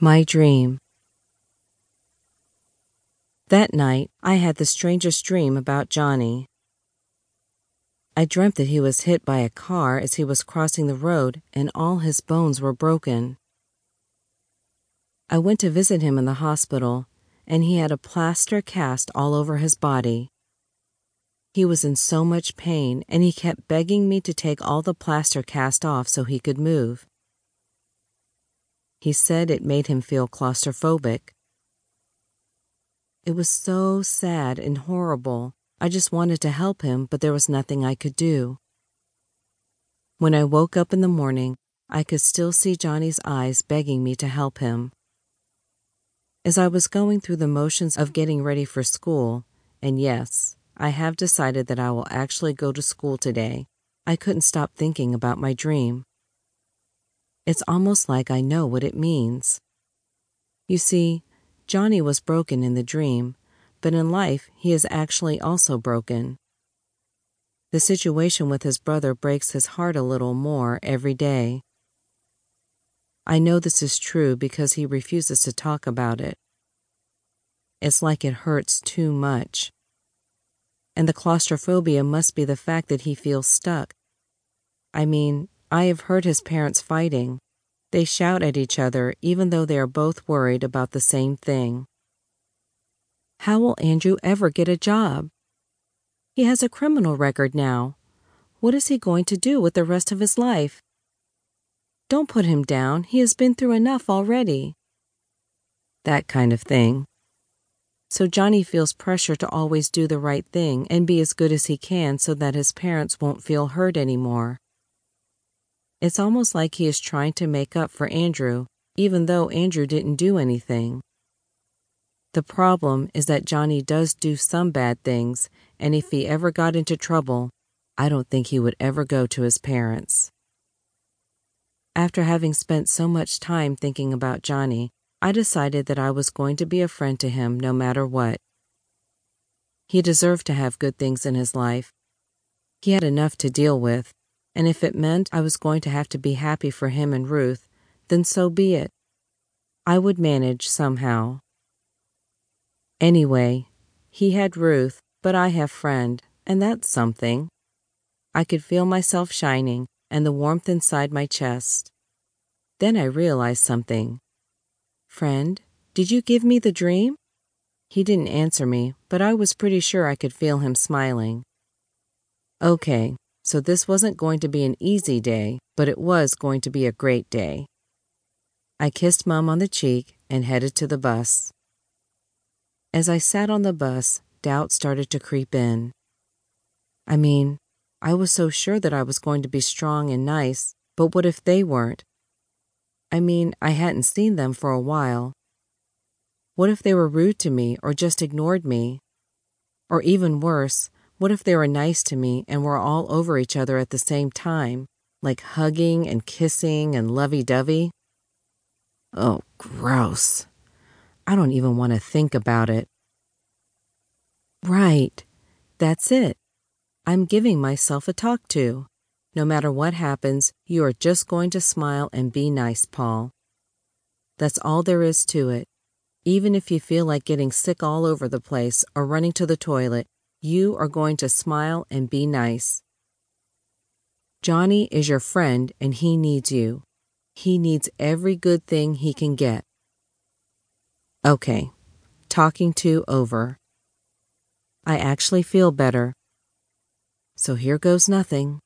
My dream. That night, I had the strangest dream about Johnny. I dreamt that he was hit by a car as he was crossing the road and all his bones were broken. I went to visit him in the hospital, and he had a plaster cast all over his body. He was in so much pain, and he kept begging me to take all the plaster cast off so he could move. He said it made him feel claustrophobic. It was so sad and horrible. I just wanted to help him, but there was nothing I could do. When I woke up in the morning, I could still see Johnny's eyes begging me to help him. As I was going through the motions of getting ready for school, and yes, I have decided that I will actually go to school today, I couldn't stop thinking about my dream. It's almost like I know what it means. You see, Johnny was broken in the dream, but in life he is actually also broken. The situation with his brother breaks his heart a little more every day. I know this is true because he refuses to talk about it. It's like it hurts too much. And the claustrophobia must be the fact that he feels stuck. I mean, I have heard his parents fighting. They shout at each other even though they are both worried about the same thing. How will Andrew ever get a job? He has a criminal record now. What is he going to do with the rest of his life? Don't put him down. He has been through enough already. That kind of thing. So Johnny feels pressure to always do the right thing and be as good as he can so that his parents won't feel hurt anymore. It's almost like he is trying to make up for Andrew, even though Andrew didn't do anything. The problem is that Johnny does do some bad things, and if he ever got into trouble, I don't think he would ever go to his parents. After having spent so much time thinking about Johnny, I decided that I was going to be a friend to him no matter what. He deserved to have good things in his life. He had enough to deal with, and if it meant I was going to have to be happy for him and Ruth, then so be it. I would manage somehow. Anyway, he had Ruth, but I have Friend, and that's something. I could feel myself shining and the warmth inside my chest. Then I realized something. Friend, did you give me the dream? He didn't answer me, but I was pretty sure I could feel him smiling. Okay, so this wasn't going to be an easy day, but it was going to be a great day. I kissed Mom on the cheek and headed to the bus. As I sat on the bus, doubt started to creep in. I mean, I was so sure that I was going to be strong and nice, but what if they weren't? I mean, I hadn't seen them for a while. What if they were rude to me or just ignored me? Or even worse, what if they were nice to me and were all over each other at the same time, like hugging and kissing and lovey dovey? Oh, gross. I don't even want to think about it. Right. That's it. I'm giving myself a talk to. No matter what happens, you are just going to smile and be nice, Paul. That's all there is to it. Even if you feel like getting sick all over the place or running to the toilet, you are going to smile and be nice. Johnny is your friend and he needs you. He needs every good thing he can get. Okay, talking to over. I actually feel better. So here goes nothing.